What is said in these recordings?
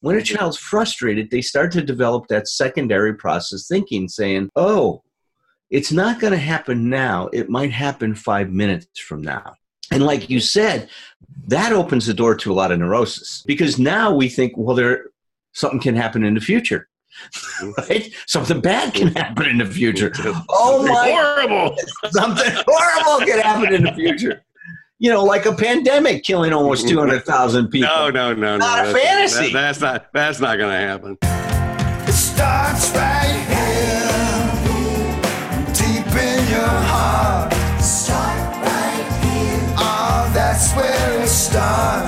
When a child's frustrated, they start to develop that secondary process thinking, saying, oh, it's not going to happen now. It might happen five minutes from now. And like you said, that opens the door to a lot of neurosis because now we think, well, there something can happen in the future. right? Something bad can happen in the future. Oh my horrible! Something horrible can happen in the future. You know, like a pandemic killing almost two hundred thousand people. No, no, no, not no. a fantasy. That, that's not. That's not going to happen. It starts right here, deep in your heart. Start right here. Oh, that's where it starts.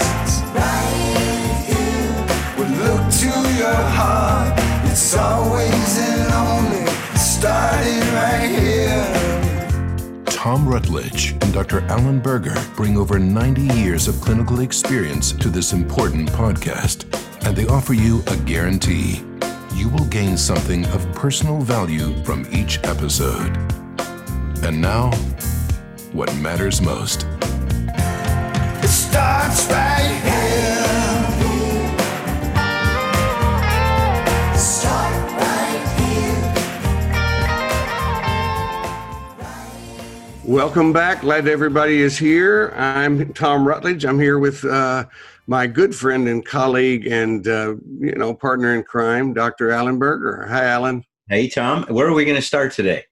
Tom Rutledge and Dr. Alan Berger bring over 90 years of clinical experience to this important podcast, and they offer you a guarantee. You will gain something of personal value from each episode. And now, what matters most. It starts right here. Welcome back. Glad everybody is here. I'm Tom Rutledge. I'm here with uh, my good friend and colleague and uh, you know partner in crime, Dr. Alan Berger. Hi, Alan. Hey, Tom, where are we going to start today?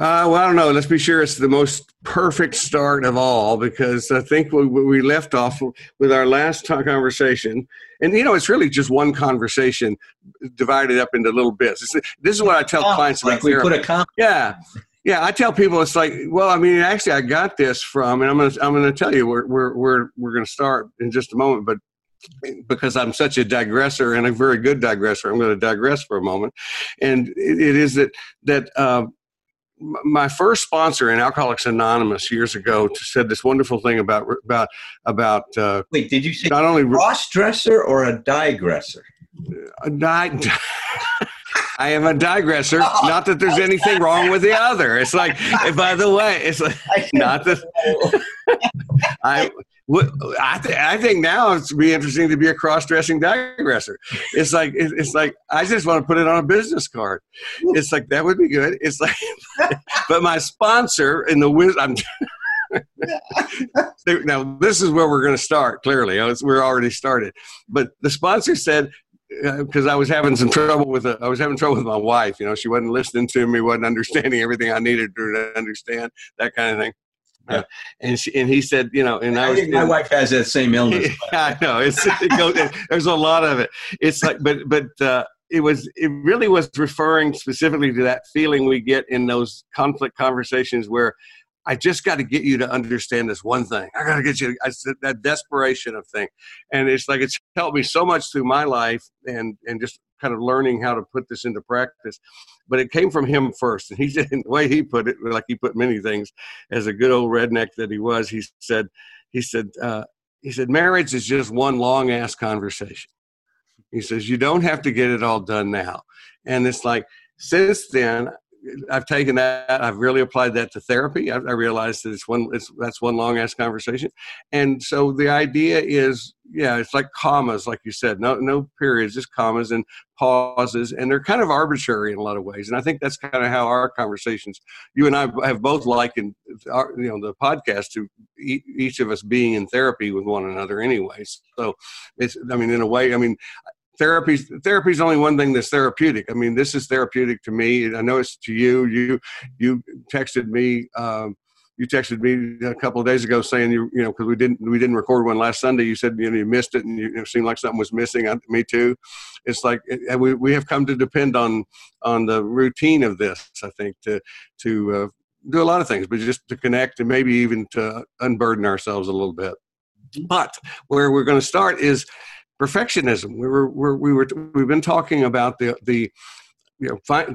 Uh, well, I don't know. Let's be sure it's the most perfect start of all because I think we, we left off with our last talk conversation. And, you know, it's really just one conversation divided up into little bits. It's, this is what I tell clients like about we therapy. put a com- Yeah. Yeah, I tell people it's like, well, I mean, actually, I got this from, and I'm gonna, I'm gonna tell you, we're, we're, we're, we're gonna start in just a moment, but because I'm such a digressor and a very good digressor, I'm going to digress for a moment, and it, it is that that uh, my first sponsor in Alcoholics Anonymous years ago said this wonderful thing about about about uh, Wait, did you say not only cross dresser or a digressor? a di- I am a digressor. Not that there's anything wrong with the other. It's like, by the way, it's like not that I. I, th- I think now it's be interesting to be a cross-dressing digressor. It's like it's like I just want to put it on a business card. It's like that would be good. It's like, but my sponsor in the I'm now this is where we're going to start. Clearly, Oh, we're already started. But the sponsor said because I was having some trouble with a, I was having trouble with my wife. You know, she wasn't listening to me, wasn't understanding everything I needed her to understand, that kind of thing. Uh, and she, and he said, you know, and I, I was think my wife has that same illness. I know it's it goes, there's a lot of it. It's like, but but uh, it was it really was referring specifically to that feeling we get in those conflict conversations where I just got to get you to understand this one thing. I got to get you I said that desperation of thing, and it's like it's helped me so much through my life and and just kind of learning how to put this into practice. But it came from him first, and he said the way he put it, like he put many things, as a good old redneck that he was. He said, he said, uh, he said, marriage is just one long ass conversation. He says, you don't have to get it all done now. And it's like, since then, I've taken that. I've really applied that to therapy. I, I realized that it's one. It's that's one long ass conversation, and so the idea is, yeah, it's like commas, like you said. No, no periods, just commas and pauses, and they're kind of arbitrary in a lot of ways. And I think that's kind of how our conversations. You and I have both likened, our, you know, the podcast to each of us being in therapy with one another, anyways. So it's. I mean, in a way, I mean, therapy therapy is only one thing that's therapeutic. I mean this is therapeutic to me. I know it's to you. You you texted me um, you texted me a couple of days ago saying you you know because we didn't we didn't record one last sunday. You said you know you missed it and you, it seemed like something was missing. I, me too. It's like and we, we have come to depend on on the routine of this i think to to uh, do a lot of things but just to connect and maybe even to unburden ourselves a little bit. But where we're going to start is perfectionism. We were, we're, we were, we've been talking about the, the, you know, fi-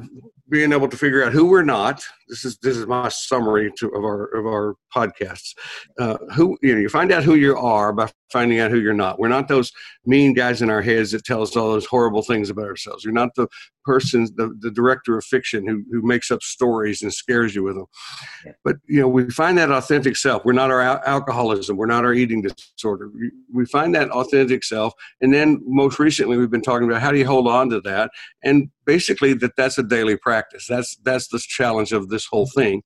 being able to figure out who we're not. This is this is my summary to, of our of our podcasts. Uh, who you know, you find out who you are by finding out who you're not. We're not those mean guys in our heads that tell us all those horrible things about ourselves. You're not the person, the, the director of fiction who who makes up stories and scares you with them. But you know, we find that authentic self. We're not our al- alcoholism. We're not our eating disorder. We, we find that authentic self, and then most recently we've been talking about how do you hold on to that, and basically that that's a daily practice. That's that's the challenge of this whole thing,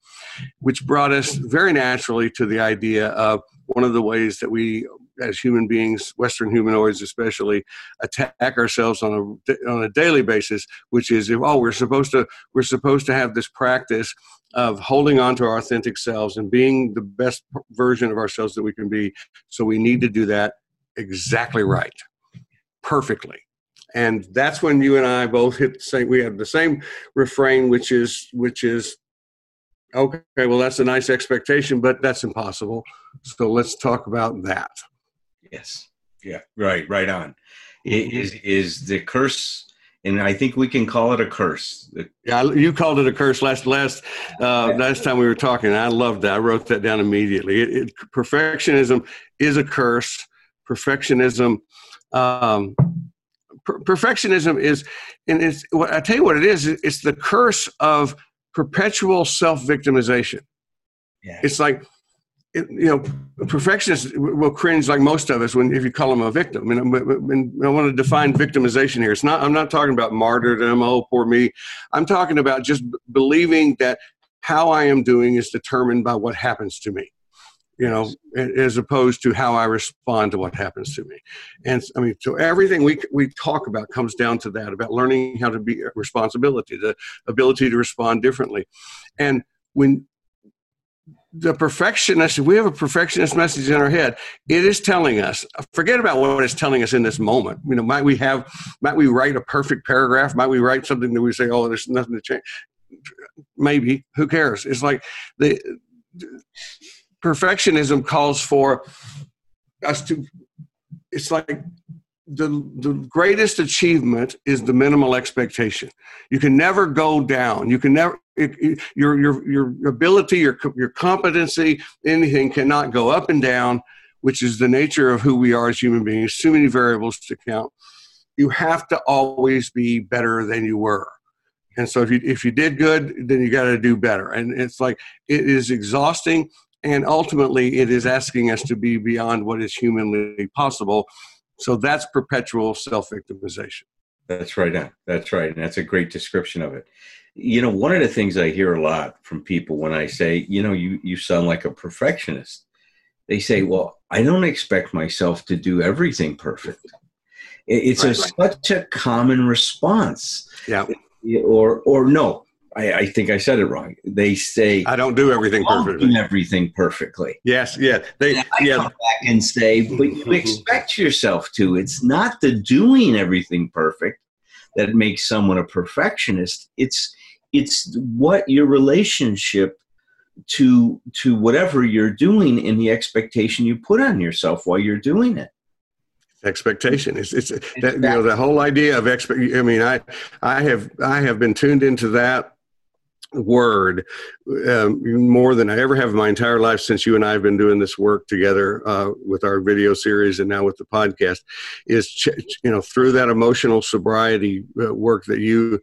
which brought us very naturally to the idea of one of the ways that we as human beings, Western humanoids especially, attack ourselves on a on a daily basis, which is if oh we're supposed to we're supposed to have this practice of holding on to our authentic selves and being the best version of ourselves that we can be. So we need to do that exactly right, perfectly. And that's when you and I both hit the same. We have the same refrain, which is which is okay. Well, that's a nice expectation, but that's impossible. So let's talk about that. Yes. Yeah. Right. Right on. It is is the curse, and I think we can call it a curse. Yeah, you called it a curse last last uh, last time we were talking. I loved that. I wrote that down immediately. It, it, perfectionism is a curse. Perfectionism, um, per- perfectionism is, and it's. What I tell you what it is. It's the curse of perpetual self victimization. Yeah. It's like, it, you know, perfectionists will cringe like most of us when if you call them a victim. And, and I want to define victimization here. It's not. I'm not talking about martyrdom. Oh, poor me. I'm talking about just b- believing that how I am doing is determined by what happens to me. You know, as opposed to how I respond to what happens to me. And I mean, so everything we we talk about comes down to that about learning how to be responsibility, the ability to respond differently, and when the perfectionist, if we have a perfectionist message in our head, it is telling us, forget about what it's telling us in this moment. You know, might we have, might we write a perfect paragraph? Might we write something that we say, oh, there's nothing to change? Maybe, who cares? It's like the perfectionism calls for us to, it's like the, the greatest achievement is the minimal expectation. You can never go down. You can never, it, it- your, your, your ability, your, your competency, anything cannot go up and down, which is the nature of who we are as human beings. Too many variables to count. You have to always be better than you were. And so if you, if you did good, then you got to do better. And it's like, it is exhausting. And ultimately, it is asking us to be beyond what is humanly possible. So that's perpetual self victimization. That's right. on. That's right. And that's a great description of it. You know, one of the things I hear a lot from people when I say, you know, you, you sound like a perfectionist, they say, well, I don't expect myself to do everything perfect. It- It's a, such a common response. Yeah. Or, or no, I, I think I said it wrong. They say, I don't do everything "I'll perfectly. do everything perfectly. Yes, yeah. They I yeah, come back and say, but you expect yourself to. It's not the doing everything perfect that makes someone a perfectionist. It's it's what your relationship to to whatever you're doing and the expectation you put on yourself while you're doing it. expectation. It's it's that you know the whole idea of expect. I mean, I I have I have been tuned into that word um, more than I ever have in my entire life since you and I have been doing this work together uh, with our video series and now with the podcast. Is ch- you know through that emotional sobriety uh, work that you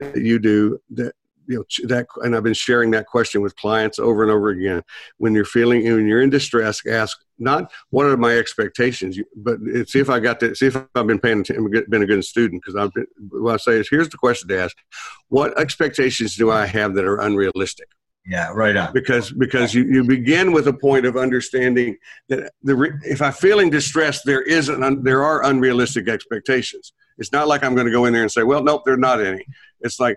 that you do that you know that and I've been sharing that question with clients over and over again. When you're feeling when you're in distress, ask not what are my expectations, but it's see if I got to see if I've been paying attention, been a good student because I've been. What I say is here's the question to ask: What expectations do I have that are unrealistic? Yeah, right on. because because you, you begin with a point of understanding that the if I'm feeling distressed, there is an un, there are unrealistic expectations. It's not like I'm going to go in there and say, well, nope, there are not any. It's like,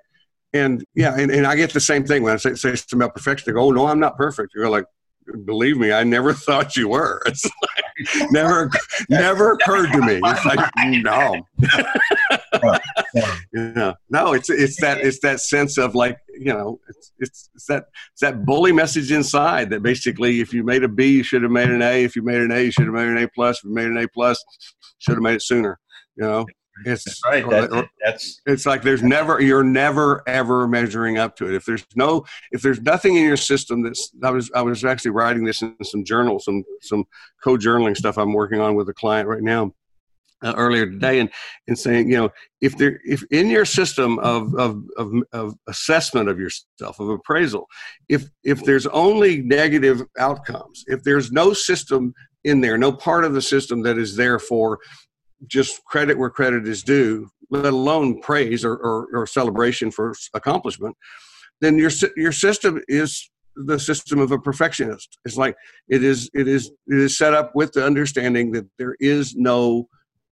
and yeah, and, and I get the same thing when I say, say something about perfection. They go, oh no, I'm not perfect. You're like, believe me, I never thought you were. It's like never never occurred to me. It's like no. yeah. No, it's it's that it's that sense of like you know it's, it's it's that it's that bully message inside that basically if you made a B you should have made an A if you made an A you should have made an A plus if you made an A plus should have made it sooner you know It's That's right. That's, that's it's like there's never you're never ever measuring up to it. If there's no if there's nothing in your system that's I was I was actually writing this in some journal, some some co-journaling stuff I'm working on with a client right now. Uh, earlier today and and saying you know if there if in your system of, of of of assessment of yourself of appraisal if if there's only negative outcomes if there's no system in there no part of the system that is there for just credit where credit is due let alone praise or, or, or celebration for accomplishment then your your system is the system of a perfectionist it's like it is it is it is set up with the understanding that there is no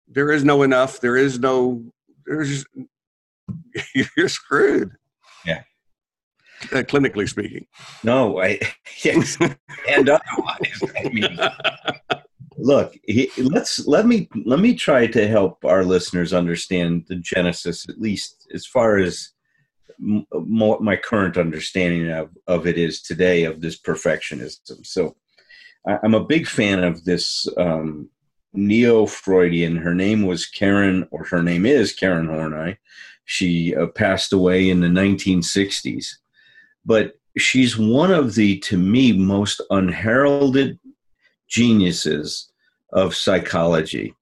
there is no enough there is no there's you're screwed Yeah. uh, clinically speaking no, I yes, and otherwise. I mean, look, he, let's let me let me try to help our listeners understand the genesis, at least as far as m- mo my current understanding of, of it is today of this perfectionism. So, I, I'm a big fan of this um, neo Freudian. Her name was Karen, or her name is Karen Horney. She uh, passed away in the 1960s, but she's one of the, to me, most unheralded geniuses of psychology.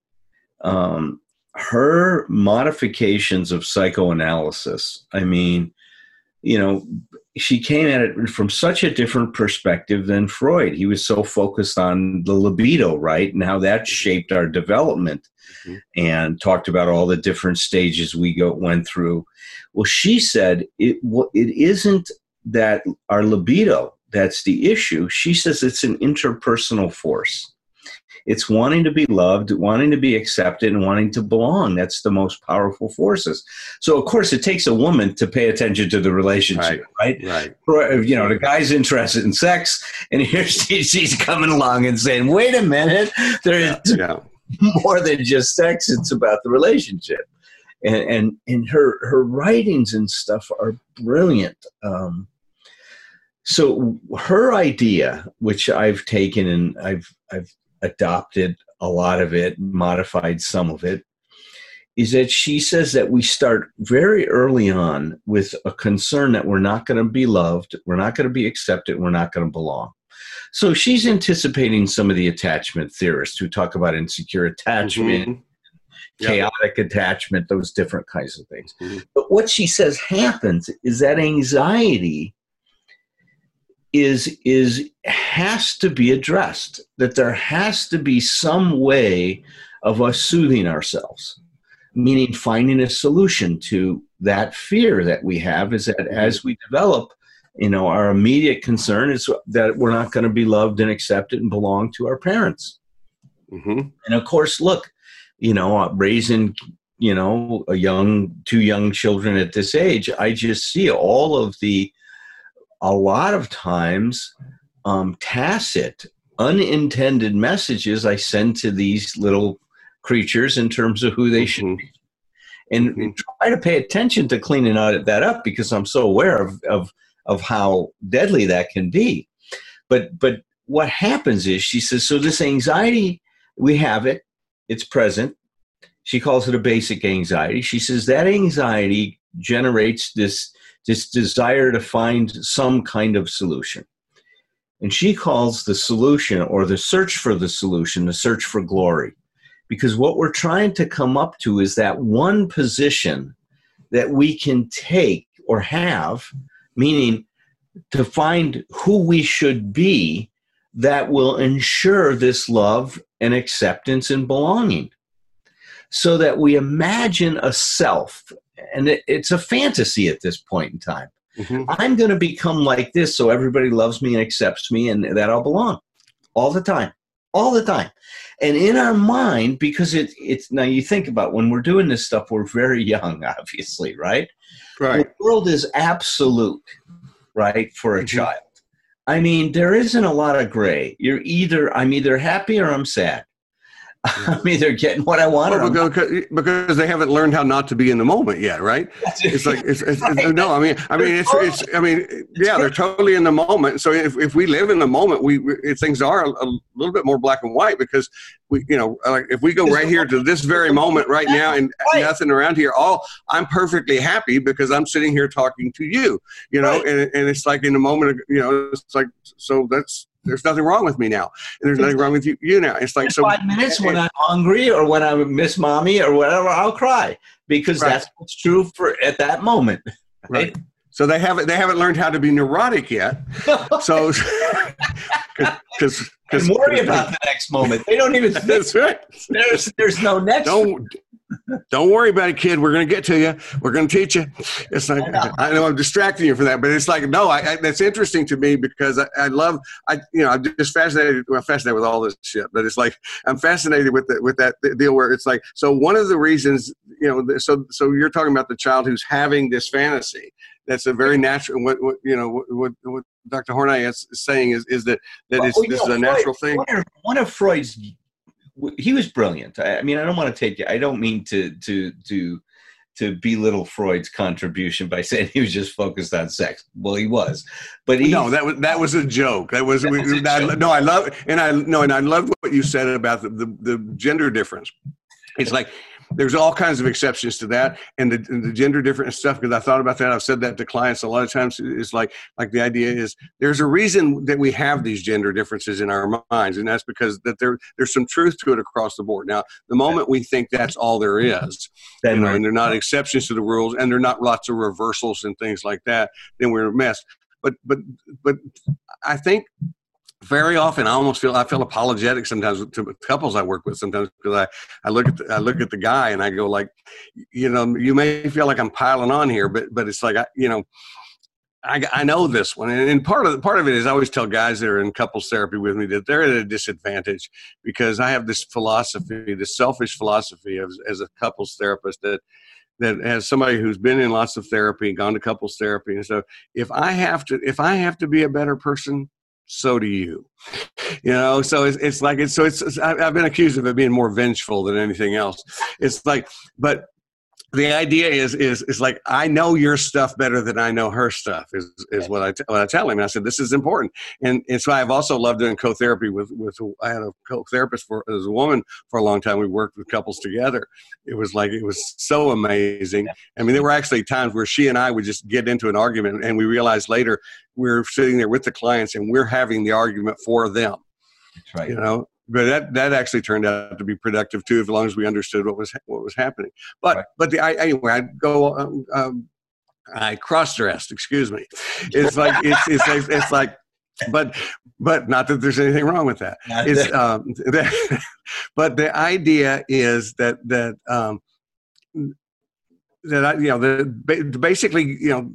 Um, her modifications of psychoanalysis, I mean, you know, she came at it from such a different perspective than Freud. He was so focused on the libido, right? And how that shaped our development Mhm. and talked about all the different stages we go, went through. Well, she said it, Well, it isn't that our libido that's the issue. She says it's an interpersonal force. It's wanting to be loved, wanting to be accepted, and wanting to belong. That's the most powerful forces. So, of course, it takes a woman to pay attention to the relationship, right? right For- You know, the guy's interested in sex, and here she, she's coming along and saying, "Wait a minute, there is yeah more than just sex. It's about the relationship." And and and her her writings and stuff are brilliant. Um, so her idea, which I've taken and I've I've adopted a lot of it, modified some of it, is that she says that we start very early on with a concern that we're not going to be loved, we're not going to be accepted, we're not going to belong. So she's anticipating some of the attachment theorists who talk about insecure attachment, Mhm. Yeah. chaotic attachment, those different kinds of things. Mhm. But what she says happens is that anxiety is is has to be addressed. That there has to be some way of us soothing ourselves, meaning finding a solution to that fear that we have. Is that as we develop, you know, our immediate concern is that we're not going to be loved and accepted and belong to our parents. Mhm. And of course, look, you know, uh, raising, you know, a young, two young children at this age, I just see all of the, a lot of times, um, tacit, unintended messages I send to these little creatures in terms of who they should Mhm. be. And Mhm. try to pay attention to cleaning out that up because I'm so aware of, of, of how deadly that can be. But, but what happens is she says, so this anxiety, we have it, it's present. She calls it a basic anxiety. She says that anxiety generates this, this desire to find some kind of solution. And she calls the solution or the search for the solution the search for glory. Because what we're trying to come up to is that one position that we can take or have, meaning to find who we should be that will ensure this love and acceptance and belonging. So that we imagine a self, and it, it's a fantasy at this point in time. Mhm. I'm going to become like this so everybody loves me and accepts me and that I'll belong all the time. All the time. And in our mind, because it, it's now you think about when we're doing this stuff, we're very young, obviously, right? right The world is absolute, right, for a Mhm. child. I mean, there isn't a lot of gray. You're either, I'm either happy or I'm sad. I'm either getting what I want Well, because, because they haven't learned how not to be in the moment yet, right? It's like it's, it's, Right. no. I mean, I mean, it's, it's I mean, yeah, they're totally in the moment. So if, if we live in the moment, we, we things are a, a little bit more black and white because we, you know, like if we go right here to this very moment right now and Right. nothing around here, all I'm perfectly happy because I'm sitting here talking to you, you know, Right. and and it's like in the moment, you know, it's like so that's there's nothing wrong with me now, and there's nothing wrong with you, you now. It's like so. five minutes when I'm hungry or when I miss mommy or whatever, I'll cry because Right. that's what's true for at that moment. Right. So they haven't they haven't learned how to be neurotic yet. So because worry about the next moment. They don't even that's right. there's there's no next. Don't don't worry about it, kid. We're gonna get to you. We're gonna teach you. It's like I know. I know I'm distracting you from that, but it's like no. I, I that's interesting to me because I, I love I you know I'm just fascinated. Well, fascinated with all this shit, but it's like I'm fascinated with the, with that deal where it's like so one of the reasons you know so so you're talking about the child who's having this fantasy. That's a very natural. What, what you know what, what, what Dr. Horney is saying is is that that Well, it's, you this know, is a natural thing. One of, one of Freud's, he was brilliant. I, I mean, I don't want to take it. I don't mean to to to to belittle Freud's contribution by saying he was just focused on sex. Well, he was, but he No, that was that was a joke. That was, That we, was I- joke. no. I love and I no, and I love what you said about the, the, the gender difference. It's like there's all kinds of exceptions to that, and the, and the gender difference stuff. Because I thought about that, I've said that to clients a lot of times. It's like like the idea is there's a reason that we have these gender differences in our minds, and that's because that there there's some truth to it across the board. Now, the moment we think that's all there is, then you know, and they're not exceptions to the rules, and they're not lots of reversals and things like that, then we're a mess. But but but I think very often I almost feel I feel apologetic sometimes to couples I work with sometimes because I, I look at the, I look at the guy and I go like, you know, you may feel like I'm piling on here, but but it's like I, you know. I, I know this one, and, and part of part of it is I always tell guys that are in couples therapy with me that they're at a disadvantage because I have this philosophy, this selfish philosophy of, as a couples therapist that that as somebody who's been in lots of therapy, and gone to couples therapy, and so if I have to if I have to be a better person, so do you. You know, so it's, it's like it's so it's, it's I've been accused of it being more vengeful than anything else. It's like, but the idea is is is like I know your stuff better than I know her stuff is is what I t- what I tell him. And I said this is important, and and so I've also loved doing co-therapy with with I had a co-therapist for as a woman for a long time. We worked with couples together. It was like it was so amazing. I mean, there were actually times where she and I would just get into an argument, and we realized later we're sitting there with the clients and we're having the argument for them That's right. you know but that that actually turned out to be productive too as long as we understood what was what was happening. But Right. but the I, anyway i go um, um, i cross dressed excuse me. It's like it's it's like, it's like but but not that there's anything wrong with that. It's um that, but the idea is that that um that I, you know the basically you know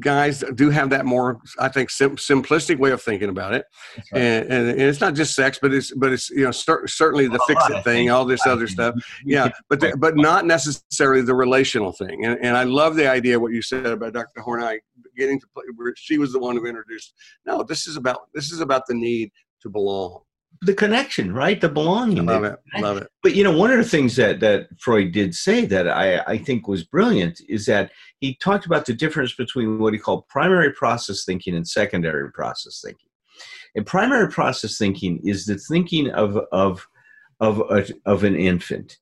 guys do have that more i think sim- simplistic way of thinking about it. Right. and, and, and it's not just sex but it's but it's you know cer- certainly the fix it thing all this I other stuff. Yeah but the, but not necessarily the relational thing. And, and i love the idea what you said about dr horney getting to play where she was the one who introduced no this is about this is about the need to belong the connection, right? The belonging. love it love it But you know, one of the things that that Freud did say that I, I think was brilliant is that he talked about the difference between what he called primary process thinking and secondary process thinking. And primary process thinking is the thinking of of of a, of an infant.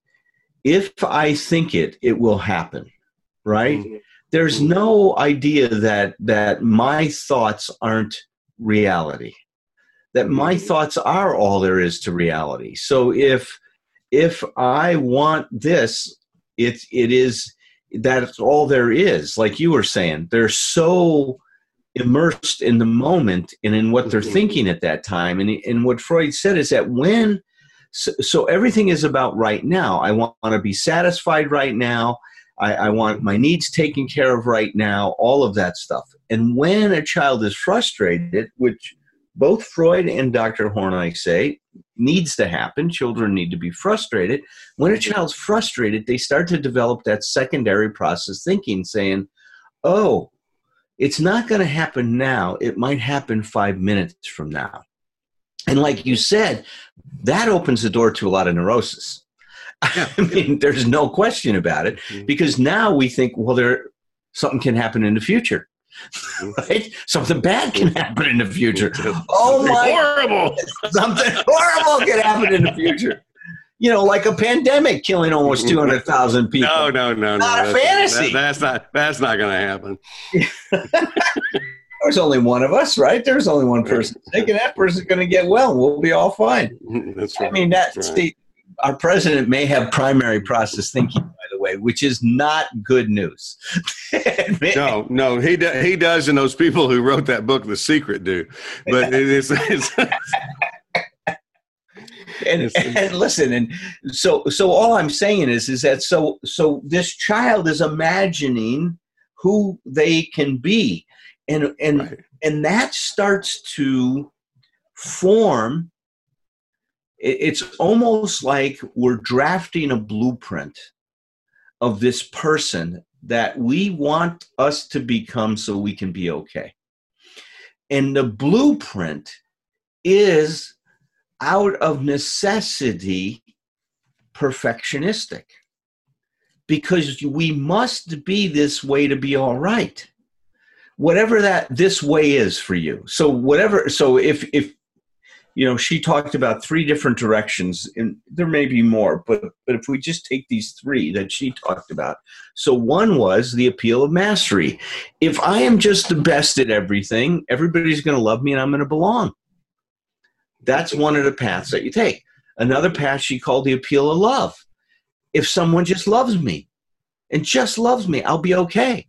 If I think it, it will happen, right? Mhm. There's no idea that that my thoughts aren't reality. That my thoughts are all there is to reality. So if if I want this, it it is that's all there is. Like you were saying, they're so immersed in the moment and in what they're Mhm. thinking at that time. And and what Freud said is that when so, so everything is about right now. I want, to be satisfied right now. I, I want my needs taken care of right now. All of that stuff. And when a child is frustrated, which both Freud and Dr. Horney say needs to happen. Children need to be frustrated. When a child's frustrated, they start to develop that secondary process thinking, saying, oh, it's not going to happen now. It might happen five minutes from now. And like you said, that opens the door to a lot of neurosis. Yeah. I mean, there's no question about it Mhm. because now we think, well, there something can happen in the future. Mm-hmm. right? Something bad can mm-hmm. happen in the future. Mm-hmm. Oh Something my horrible! something horrible can happen in the future. You know, like a pandemic killing almost 200,000 people. No, no, no, no. Not a That's- fantasy. that- that's not. That's not going to happen. There's only one of us, right? There's only one person sick, and that person's going to get well. We'll be all fine. That's right. I mean, that's That's right. the, our president may have primary process thinking, way, which is not good news. No, no, he do, he does, and those people who wrote that book, The Secret, do. But it is, it's, and, and listen, and so so all I'm saying is is that so so this child is imagining who they can be, and and right. and that starts to form it's almost like we're drafting a blueprint of this person that we want us to become so we can be okay. And the blueprint is out of necessity perfectionistic. Because we must be this way to be all right. Whatever that this way is for you. So whatever so if if you know she talked about three different directions and there may be more but but if we just take these three that she talked about. So one was the appeal of mastery. If i am just the best at everything everybody's going to love me and i'm going to belong. That's one of the paths that you take. Another path she called the appeal of love. If someone just loves me and just loves me i'll be okay.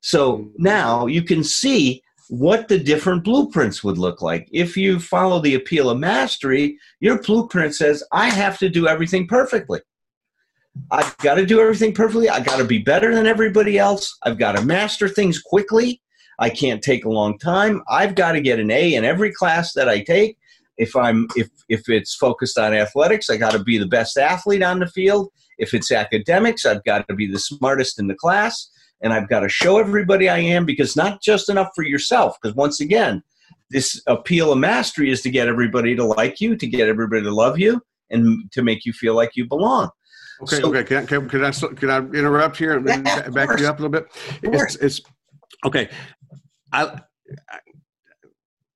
So now you can see what the different blueprints would look like. If you follow the appeal of mastery, your blueprint says, I have to do everything perfectly. I've got to do everything perfectly. I've got to be better than everybody else. I've got to master things quickly. I can't take a long time. I've got to get an A in every class that I take. If I'm if if it's focused on athletics, I got to be the best athlete on the field. If it's academics, I've got to be the smartest in the class and I've got to show everybody I am because not just enough for yourself. Because once again, this appeal of mastery is to get everybody to like you, to get everybody to love you, and to make you feel like you belong. Okay, So- okay. Can, I- can, can I can I interrupt here and Yeah, back course. you up a little bit? It's, it's okay. I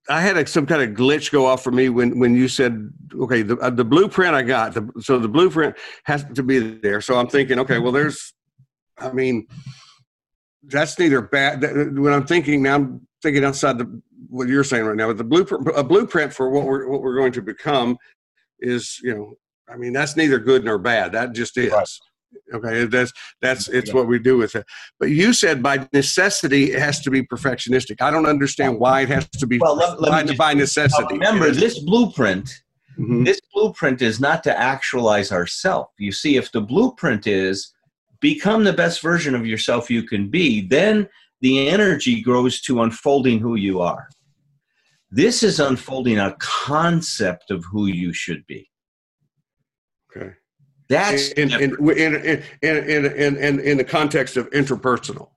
I had a, some kind of glitch go off for me when when you said okay the uh, the blueprint I got the, so the blueprint has to be there. So I'm thinking okay well there's I mean that's neither bad. that- When I'm thinking now, I'm thinking outside the what you're saying right now. But the blueprint, a blueprint for what we're what we're going to become, is you know, I mean, that's neither good nor bad. That just is. Right. Okay, that's that's it's Yeah. what we do with it. But you said by necessity it has to be perfectionistic. I don't understand why it has to be Well, let- let me by, just- by necessity. remember, this blueprint, Mhm. this blueprint is not to actualize ourself. You see, if the blueprint is become the best version of yourself you can be, then the energy grows to unfolding who you are. This is unfolding a concept of who you should be. Okay. That's in, in, in, in, in, in, in, in, the context of interpersonal.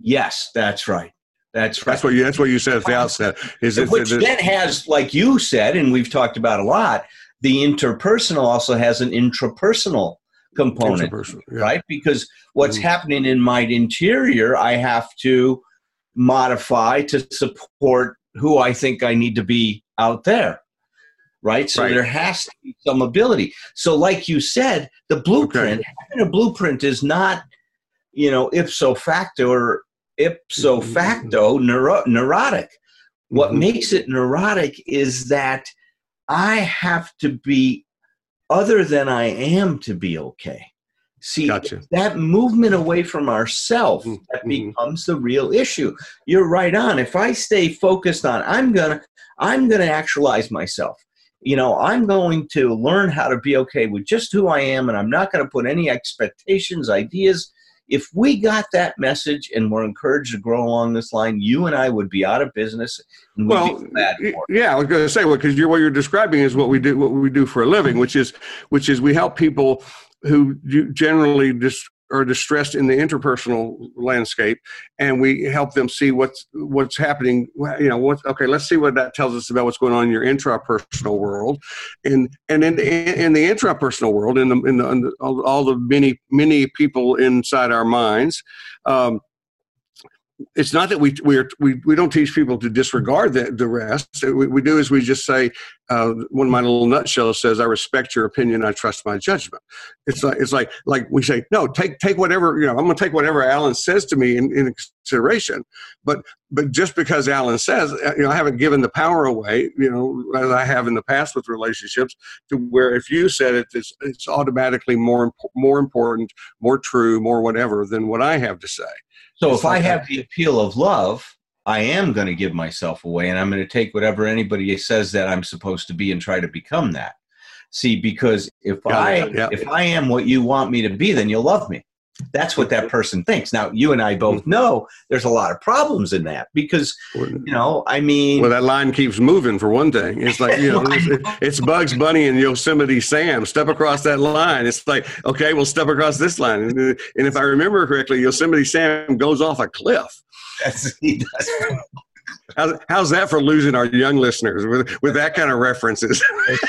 yes, that's right. That's right. That's what you. That's what you said at the outset. Is it, which then has, like you said, and we've talked about a lot, the interpersonal also has an intrapersonal component, yeah. right? Because what's Mhm. happening in my interior, I have to modify to support who I think I need to be out there. Right. So Right. there has to be some ability. So, like you said, the blueprint, having a blueprint is not, you know, ipso facto or ipso Mhm. facto neuro- neurotic. What Mhm. makes it neurotic is that I have to be other than I am to be okay. See, Gotcha. that movement away from ourself Mhm. that becomes the real issue. You're right on. If I stay focused on I'm gonna I'm gonna actualize myself. You know, I'm going to learn how to be okay with just who I am, and I'm not going to put any expectations, ideas. If we got that message and were encouraged to grow along this line, you and I would be out of business and Well, be bad for yeah, I was going to say, well, because you're what you're describing is what we do, what we do for a living, which is, which is we help people who generally just are distressed in the interpersonal landscape, and we help them see what's what's happening. You know, what okay, let's see what that tells us about what's going on in your intrapersonal world, and and in in the intrapersonal world, in the in the, in the all, the many many people inside our minds. Um, it's not that we we, are, we we don't teach people to disregard the, the rest. What we do is we just say uh, one of my little nutshells says, "I respect your opinion. I trust my judgment." It's like it's like like we say, "No, take take whatever you know. I'm going to take whatever Alan says to me in, in consideration." But but just because Alan says, uh, you know, I haven't given the power away, you know, as I have in the past with relationships, to where if you said it, it's it's automatically more more important, more true, more whatever than what I have to say. So if I have the appeal of love, I am going to give myself away and I'm going to take whatever anybody says that I'm supposed to be and try to become that. See, because if yeah, I yeah. if I am what you want me to be, then you'll love me. That's what that person thinks. Now, you and I both mm-hmm. know there's a lot of problems in that because, you know, I mean. Well, that line keeps moving for one thing. It's like, you know, it's, it's, Bugs Bunny and Yosemite Sam. Step across that line. It's like, okay, we'll step across this line. And if I remember correctly, Yosemite Sam goes off a cliff. Yes, he does. How's, how's that for losing our young listeners with, with that kind of references?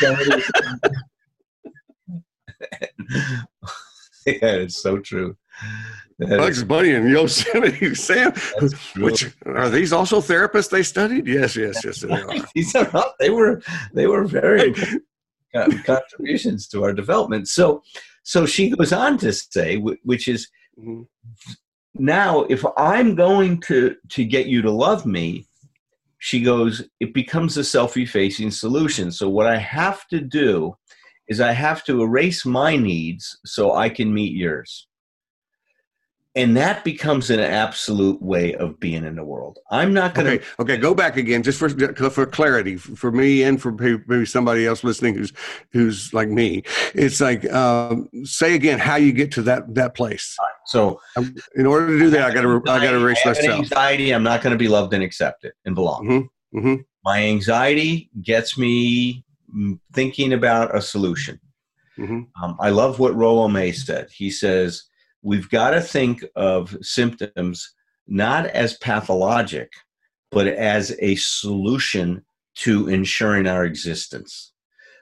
yeah, it's so true. That Bugs is, Bunny and Yosemite Sam. Which are these also therapists they studied? Yes, yes, yes. They, are. these are not, they were they were very contributions to our development. So so she goes on to say, which is mm-hmm. Now if I'm going to to get you to love me, she goes, it becomes a self-effacing solution. So what I have to do is I have to erase my needs so I can meet yours. And that becomes an absolute way of being in the world. I'm not going to. Okay, okay, go back again, just for for clarity, for me and for maybe somebody else listening who's who's like me. It's like um, say again how you get to that that place. Right, so, um, in order to do that, I got to I got to erase myself. Anxiety. I'm not going to be loved and accepted and belong. Mm-hmm, mm-hmm. My anxiety gets me thinking about a solution. Mm-hmm. Um, I love what Rollo May said. He says, We've got to think of symptoms not as pathologic, but as a solution to ensuring our existence.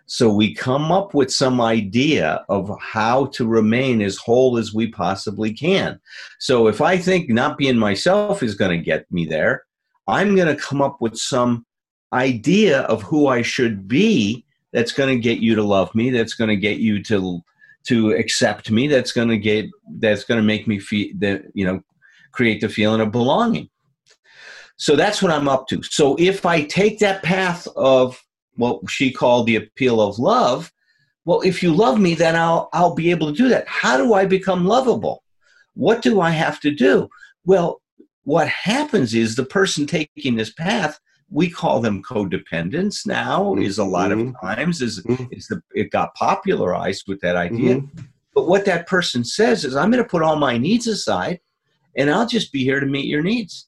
So we come up with some idea of how to remain as whole as we possibly can. So if I think not being myself is going to get me there, I'm going to come up with some idea of who I should be that's going to get you to love me that's going to get you to to accept me that's going to get that's going to make me feel that you know create the feeling of belonging. So that's what i'm up to. So if i take that path of what she called the appeal of love well if you love me then i'll i'll be able to do that. How do i become lovable? What do i have to do? Well what happens is the person taking this path we call them codependents now mm-hmm. is a lot mm-hmm. of times is mm-hmm. is the it got popularized with that idea mm-hmm. but what that person says is i'm going to put all my needs aside and i'll just be here to meet your needs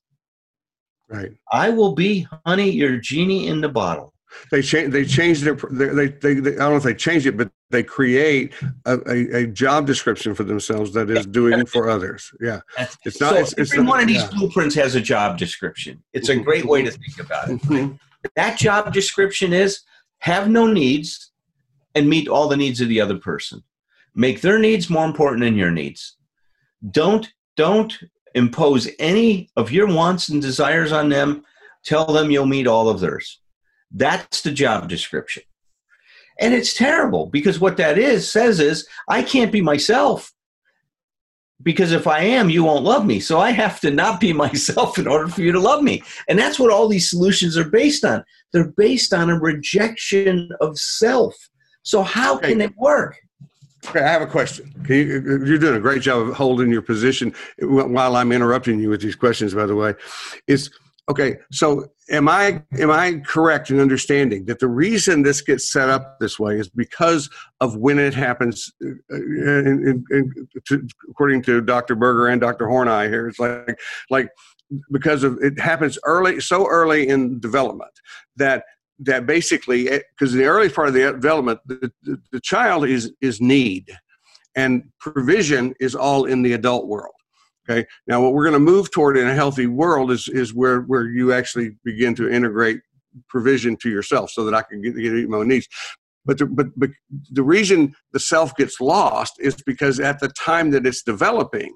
right i will be honey your genie in the bottle they change they change their they, they, they, i don't know if they change it but they create a, a, a, job description for themselves that is doing for others. Yeah. It's not so it's, it's every not, one of these yeah. blueprints has a job description. It's a great way to think about it. Mm-hmm. that job description is have no needs and meet all the needs of the other person. Make their needs more important than your needs. Don't don't impose any of your wants and desires on them. Tell them you'll meet all of theirs that's the job description. And it's terrible because what that is says is I can't be myself because if I am, you won't love me. So I have to not be myself in order for you to love me. And that's what all these solutions are based on. They're based on a rejection of self. So how can it work? Okay, I have a question. You, are doing a great job of holding your position while I'm interrupting you with these questions. By the way, is Okay, so am I am I correct in understanding that the reason this gets set up this way is because of when it happens? Uh, in, in, in, to, according to Dr. Berger and Dr. Horney here, it's like like because of it happens early, so early in development that that basically because the early part of the development, the, the, the child is is need and provision is all in the adult world. Okay. Now, what we're going to move toward in a healthy world is is where where you actually begin to integrate provision to yourself, so that I can get, get my needs. But the, but but the reason the self gets lost is because at the time that it's developing,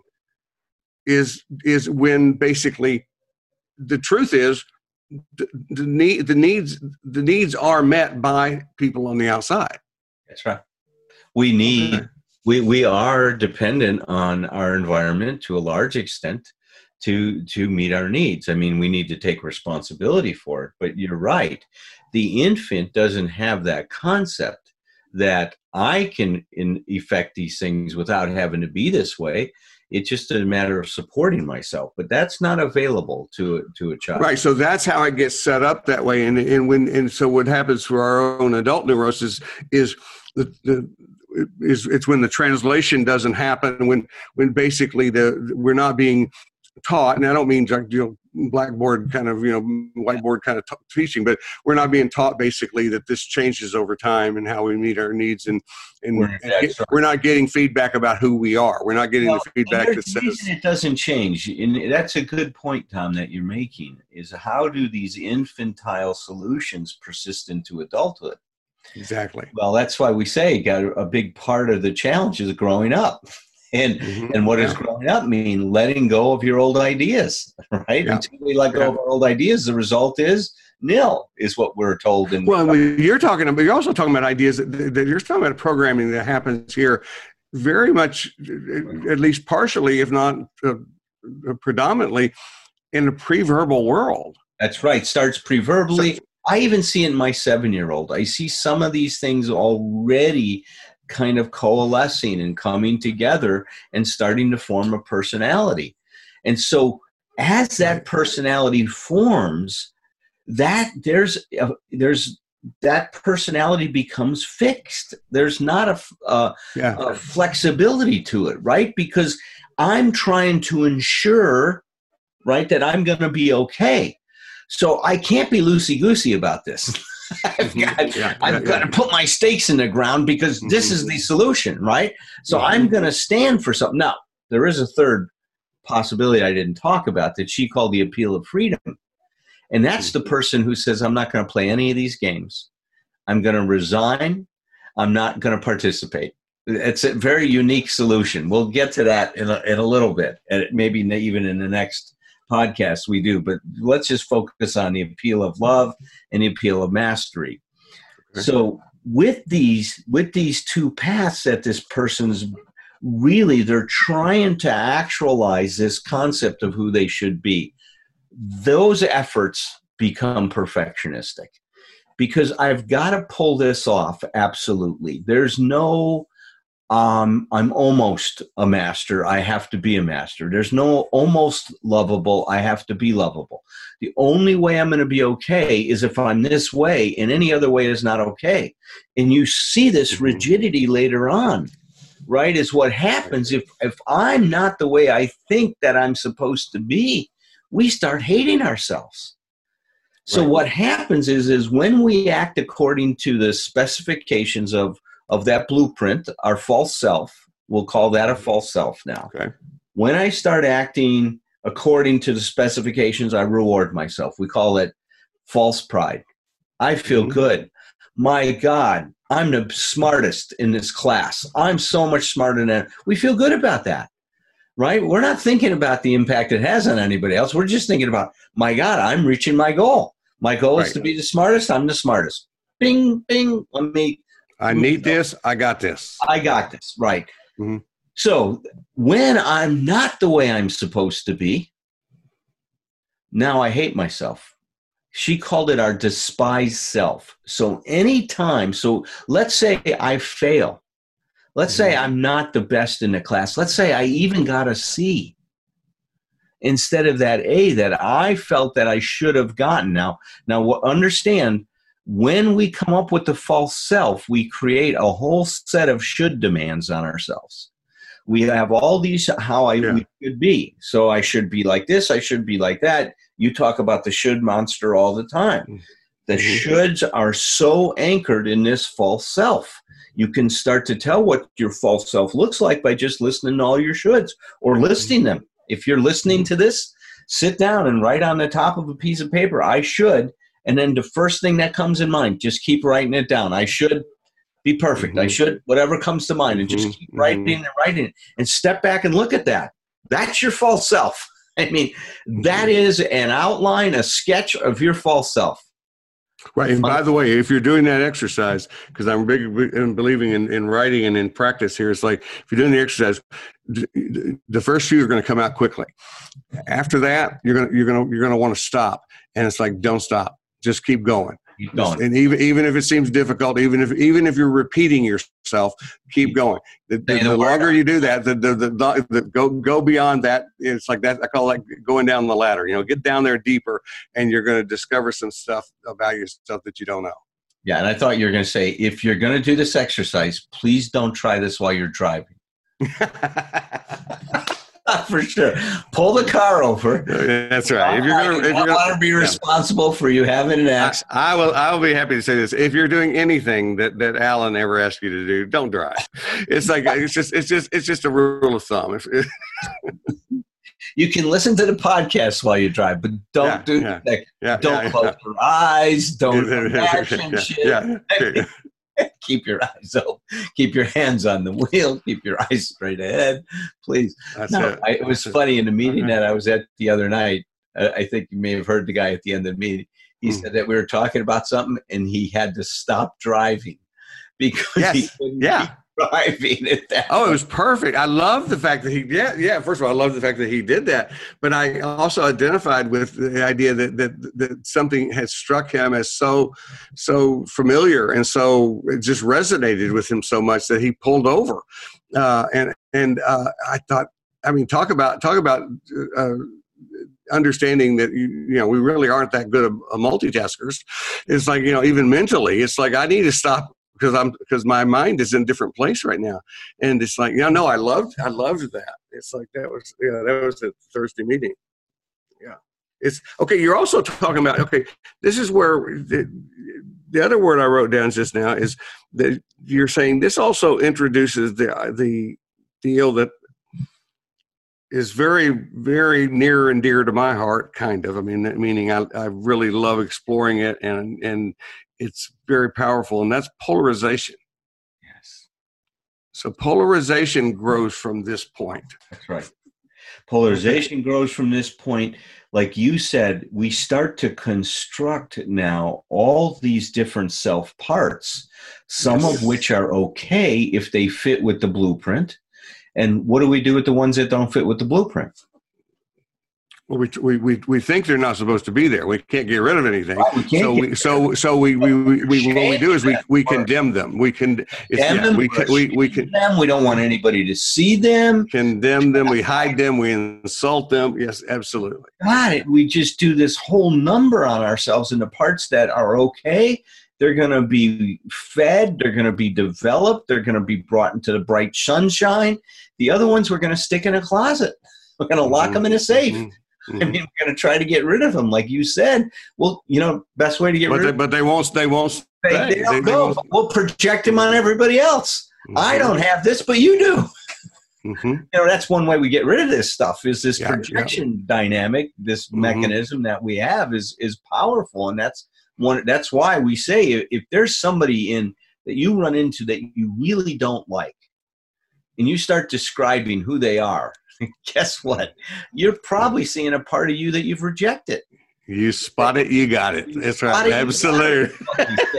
is is when basically the truth is the, the need the needs the needs are met by people on the outside. That's right. We need okay we we are dependent on our environment to a large extent to to meet our needs. I mean, we need to take responsibility for it. But you're right. The infant doesn't have that concept that I can in effect these things without having to be this way. It's just a matter of supporting myself, but that's not available to to a child. Right. So that's how it gets set up that way. And and when and so what happens for our own adult neurosis is the, the is it's when the translation doesn't happen when when basically the we're not being taught and i don't mean you know blackboard kind of you know whiteboard kind of t- teaching but we're not being taught basically that this changes over time and how we meet our needs and and, we're, and get, we're not getting feedback about who we are. We're not getting well, the feedback that says it doesn't change and that's a good point tom that you're making is how do these infantile solutions persist into adulthood Exactly. Well, that's why we say got a big part of the challenge is growing up. And mm-hmm. and what yeah. does growing up mean? Letting go of your old ideas, right? Yeah. Until we let go yeah. of our old ideas, the result is nil, is what we're told. In well, you're talking about. You're also talking about ideas that, that you're talking about programming that happens here, very much, at least partially, if not uh, predominantly, in a pre-verbal world. That's right. Starts pre-verbally. I even see in my seven year old, I see some of these things already kind of coalescing and coming together and starting to form a personality. And so as that personality forms, that there's a, there's that personality becomes fixed. There's not a, a, yeah. a flexibility to it, right? Because I'm trying to ensure, right, that I'm going to be okay. So I can't be loosey goosey about this. I've mm-hmm. got, yeah, I've got to put my stakes in the ground because mm-hmm. this is the solution, right? So I'm going to stand for something. Now, there is a third possibility I didn't talk about that she called the appeal of freedom. And that's the mm-hmm. person who says, I'm not going to play any of these games. I'm going to resign. I'm not going to participate. It's a very unique solution. We'll get to that in a, in a little bit, and maybe even in the next podcasts we do, but let's just focus on the appeal of love and the appeal of mastery. So with these with these two paths that this person's really they're trying to actualize this concept of who they should be. Those efforts become perfectionistic because I've got to pull this off absolutely. There's no um, I'm almost a master. I have to be a master. There's no almost lovable. I have to be lovable. The only way I'm going to be okay is if I'm this way, and any other way is not okay. And you see this mm-hmm. rigidity later on, right? Is what happens if if I'm not the way I think that I'm supposed to be. We start hating ourselves. So right. what happens is is when we act according to the specifications of of that blueprint, our false self. We'll call that a false self now. Okay. When I start acting according to the specifications, I reward myself. We call it false pride. I feel mm-hmm. good. My God, I'm the smartest in this class. I'm so much smarter than we feel good about that. Right? We're not thinking about the impact it has on anybody else. We're just thinking about, my God, I'm reaching my goal. My goal right. is to be the smartest. I'm the smartest. Bing, bing. Let me I need this. I got this. I got this. Right. Mm-hmm. So when I'm not the way I'm supposed to be, now I hate myself. She called it our despised self. So anytime, so let's say I fail. Let's mm-hmm. say I'm not the best in the class. Let's say I even got a C instead of that A that I felt that I should have gotten. Now, now understand when we come up with the false self, we create a whole set of should demands on ourselves. We have all these how I yeah. should be. So I should be like this, I should be like that. You talk about the should monster all the time. Mm-hmm. The mm-hmm. shoulds are so anchored in this false self. You can start to tell what your false self looks like by just listening to all your shoulds or listing them. If you're listening to this, sit down and write on the top of a piece of paper, I should. And then the first thing that comes in mind, just keep writing it down. I should be perfect. I Mhm. should, whatever comes to mind, and just Mhm. keep writing Mhm. and writing it and step back and look at that. That's your false self. I mean, that is an outline, a sketch of your false self. Right. And by the way, if you're doing that exercise, because I'm big in believing in, in writing and in practice here, it's like if you're doing the exercise, the first few are going to come out quickly. After that, you're going to you're going to you're going to want to stop, and it's like don't stop, just keep going. Keep going. And even even if it seems difficult, even if even if you're repeating yourself, keep going. The, the, the longer you do that, the, the, the, the, the go go beyond that. It's like that. I call it going down the ladder. You know, get down there deeper, and you're going to discover some stuff about yourself that you don't know. Yeah, and I thought you were going to say, if you're going to do this exercise, please don't try this while you're driving. For sure. Pull the car over. That's right. If you're going to, if you're to be responsible for you having an accident. I will. I will be happy to say this. If you're doing anything that that Allen ever asked you to do, don't drive. It's like it's just it's just it's just a rule of thumb. You can listen to the podcast while you drive, but don't Yeah, do yeah, like, yeah, don't yeah, close your eyes. Don't yeah, action shit. Yeah, yeah. Keep your eyes open. Keep your hands on the wheel. Keep your eyes straight ahead, please. That's No, it. I, it was That's it. funny in the meeting Okay. that I was at the other night. Uh, I think you may have heard the guy at the end of the meeting. He Hmm. said that we were talking about something and he had to stop driving because he couldn't Yeah. Driving at that. Oh, it was perfect. I love the fact that he, yeah, yeah. First of all, I love the fact that he did that. But I also identified with the idea that that, that something had struck him as so so familiar and so it just resonated with him so much that he pulled over. Uh, and and uh, I thought, I mean, talk about talk about. Uh, understanding that you, you know we really aren't that good of multitaskers it's like you know even mentally it's like i need to stop because i'm because my mind is in a different place right now and it's like, yeah, no, I loved, I loved that. It's like that was, yeah, that was a Thursday meeting. Yeah, it's okay. You're also talking about okay. This is where the, the other word I wrote down just now is that you're saying this also introduces the the deal that is very very near and dear to my heart kind of i mean meaning i, I really love exploring it and and it's very powerful and that's polarization Yes, so polarization grows from this point. that's right. Polarization grows from this point. Like you said, we start to construct now all these different self parts, some Yes. of which are okay if they fit with the blueprint. And what do we do with the ones that don't fit with the blueprint? Well, we, we, we, we think they're not supposed to be there. We can't get rid of anything. Right, we So we, so so we, we, we, we what we do is we, we condemn them. We can Condemn yeah, them, we can, we, we can them. We don't want anybody to see them. condemn them. We hide them. We insult them. Yes, absolutely. God, we just do this whole number on ourselves and the parts that are okay. They're going to be fed. They're going to be developed. They're going to be brought into the bright sunshine. The other ones we're going to stick in a closet. We're going to lock mm-hmm. them in a safe. Mm-hmm. I mean, we're going to try to get rid of them, like you said. Well, you know, best way to get But rid they, of them, but they won't. They won't. they, they don't go. won't- We'll project them on everybody else. I Mhm, don't have this, but you do. mhm. you know that's one way we get rid of this stuff is this Yeah, yeah. projection dynamic this Mhm. mechanism that we have is is powerful and that's one that's why we say if, if there's somebody in that you run into that you really don't like and you start describing who they are guess what you're probably seeing a part of you that you've rejected You spot it. You got it. That's right. you it. Absolutely.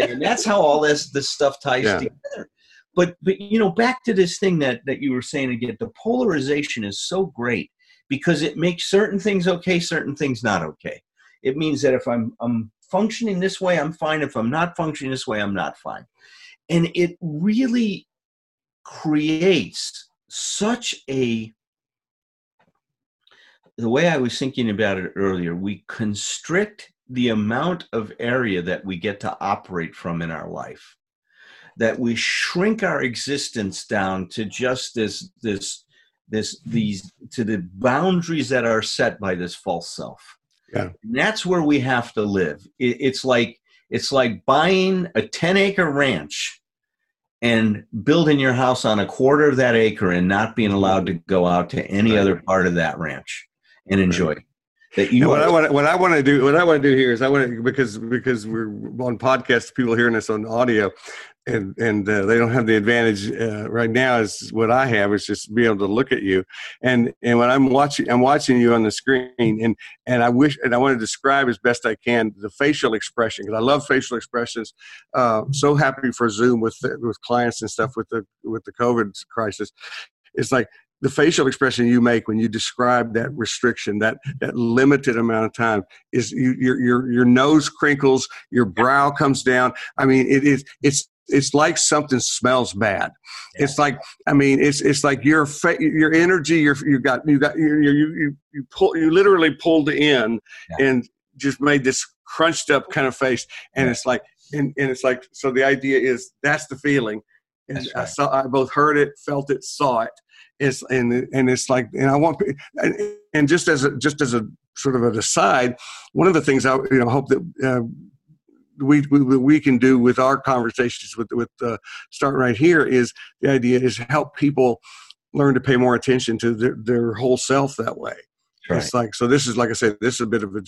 and that's how all this this stuff ties Yeah. together. But but you know, back to this thing that that you were saying again, the polarization is so great because it makes certain things okay, certain things not okay. It means that if I'm I'm functioning this way, I'm fine. If I'm not functioning this way, I'm not fine. And it really creates such a the way I was thinking about it earlier, we constrict the amount of area that we get to operate from in our life. That we shrink our existence down to just this this this these to the boundaries that are set by this false self. Yeah. And that's where we have to live. It, it's like it's like buying a 10 acre ranch and building your house on a quarter of that acre and not being allowed to go out to any other part of that ranch and enjoy. That you what I want, what I want to do, what I want to do here is I want to because because we're on podcast, people hearing this on audio, and and uh, they don't have the advantage uh, right now is what I have is just be able to look at you, and and when I'm watching, I'm watching you on the screen, and and I wish and I want to describe as best I can the facial expression because I love facial expressions. Uh, so happy for Zoom with with clients and stuff with the with the COVID crisis. It's like the facial expression you make when you describe that restriction, that that limited amount of time, is you, your your your nose crinkles, your brow comes down. I mean, it is it's it's like something smells bad. It's like I mean, it's it's like your fa- your energy, your you got you got you you you you pull you literally pulled in Yeah. and just made this crunched up kind of face, and Yeah. it's like and and it's like so the idea is that's the feeling. And That's I saw, I both heard it, felt it, saw it. It's and and it's like, and I want, and, and just as a just as a sort of an aside, one of the things I you know hope that uh, we, we we can do with our conversations with with uh, start right here is the idea is help people learn to pay more attention to their, their whole self that way. Right. It's like so. This is like I said. This is a bit of a,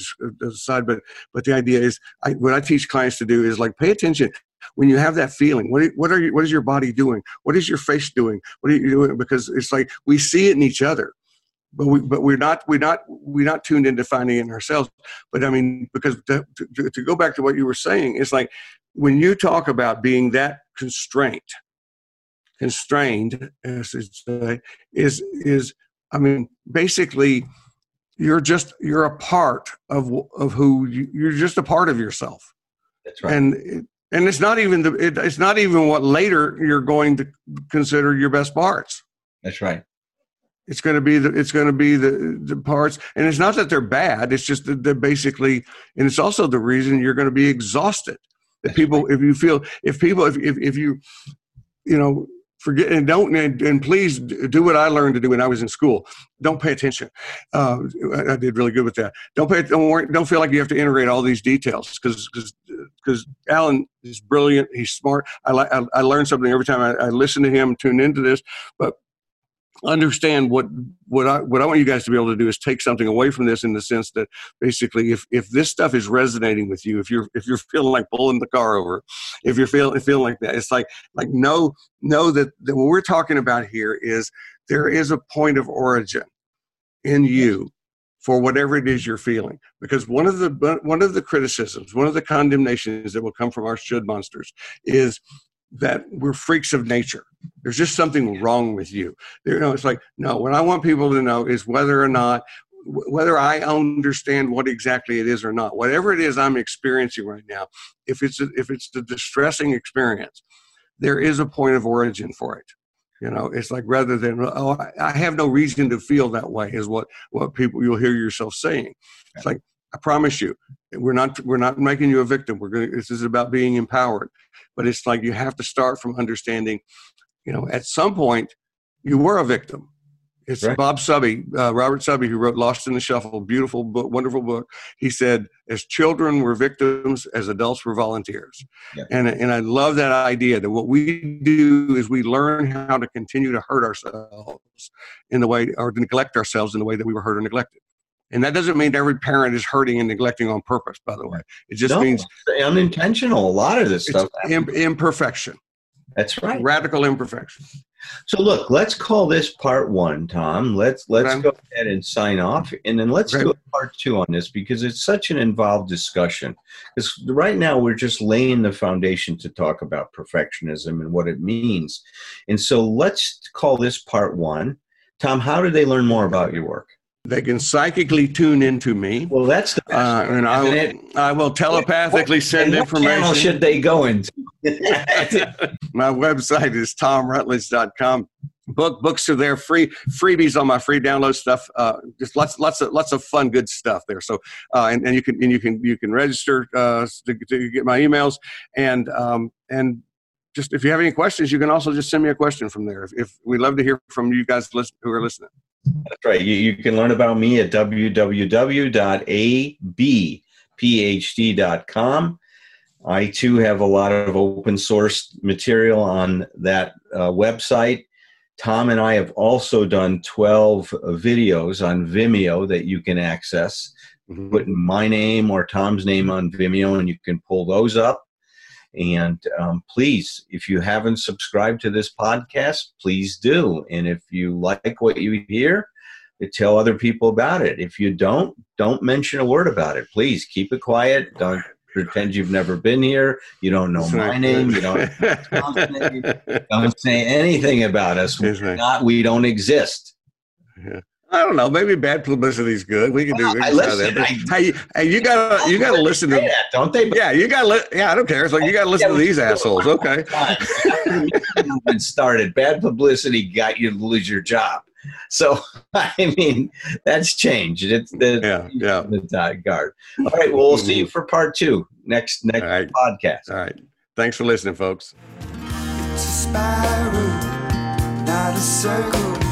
a aside, but but the idea is, I, what I teach clients to do is like pay attention when you have that feeling. What what are you? What is your body doing? What is your face doing? What are you doing? Because it's like we see it in each other, but we but we're not we're not we're not tuned into finding it in ourselves. But I mean, because to, to, to go back to what you were saying, it's like when you talk about being that constraint, constrained, as say, uh, is is I mean basically you're just you're a part of of who you, you're just a part of yourself That's right. and and it's not even the it, it's not even what later you're going to consider your best parts. That's right. it's going to be the it's going to be the the parts. And it's not that they're bad it's just that they're basically and it's also the reason you're going to be exhausted. If people if you feel if people if if, if you you know forget and don't and, and please do what i learned to do when i was in school. Don't pay attention. Uh, I, did really good with that. Don't pay don't worry, don't feel like you have to integrate all these details because because because allen is brilliant he's smart. I I, I learn something every time I, I listen to him tune into this but understand what what I what I want you guys to be able to do is take something away from this in the sense that basically if if this stuff is resonating with you if you're if you're feeling like pulling the car over if you're feeling feeling like that it's like like know know that, that what we're talking about here is there is a point of origin in you for whatever it is you're feeling. Because one of the one of the criticisms one of the condemnations that will come from our should monsters is that we're freaks of nature. There's just something wrong with you. You know it's like no what i want people to know is whether or not whether i understand what exactly it is or not. Whatever it is i'm experiencing right now if it's a, if it's a distressing experience there is a point of origin for it. You know it's like rather than oh I- have no reason to feel that way is what what people you'll hear yourself saying. It's like i promise you we're not we're not making you a victim. We're going this is about being empowered but it's like you have to start from understanding you know at some point you were a victim it's Right. bob subby uh, robert subby who wrote lost in the shuffle beautiful book wonderful book he said as children we're victims as adults we're volunteers Yeah. and, and i love that idea that what we do is we learn how to continue to hurt ourselves in the way or to neglect ourselves in the way that we were hurt or neglected and that doesn't mean every parent is hurting and neglecting on purpose by the way it just no, means unintentional. A lot of this stuff. im- imperfection That's right. radical imperfection So look, let's call this part one, Tom. Let's let's go ahead and sign off, and then let's Great. do a part two on this because it's such an involved discussion. Because right now we're just laying the foundation to talk about perfectionism and what it means, and so let's call this part one. Tom, how do they learn more about your work? They can psychically tune into me Well, that's the best. uh, and I, it? will- I will telepathically send And what channel information should they go into? my website is tomrutledge.com book books are there free freebies on my free download stuff uh, just lots lots of lots of fun good stuff there so uh, and, and you can and you can you can register uh, to, to get my emails and um, and just if you have any questions you can also just send me a question from there if, if we love to hear from you guys listen, who are listening That's right. You, you can learn about me at www.abphd.com. I too have a lot of open source material on that uh, website. Tom and I have also done 12 videos on Vimeo that you can access. Mm-hmm. Put my name or Tom's name on Vimeo and you can pull those up. And um, please, if you haven't subscribed to this podcast, please do. And if you like what you hear, tell other people about it. If you don't, don't mention a word about it. Please keep it quiet. Don't pretend you've never been here. You don't know my name. You don't. Don't say anything about us. Not. We don't exist. Yeah. I don't know. Maybe bad publicity is good. We can do. We can listen, that. I, hey, hey, you gotta you gotta listen to that, don't they? Yeah, you gotta. Li- yeah, I don't care. It's like you gotta listen yeah, to these assholes. Okay. It started bad publicity got you to lose your job. So I mean that's changed. It's the yeah yeah the guard. All right. Well, we'll see you mm-hmm. for part two next next right. podcast. All right. Thanks for listening, folks. It's a spiral, not a circle.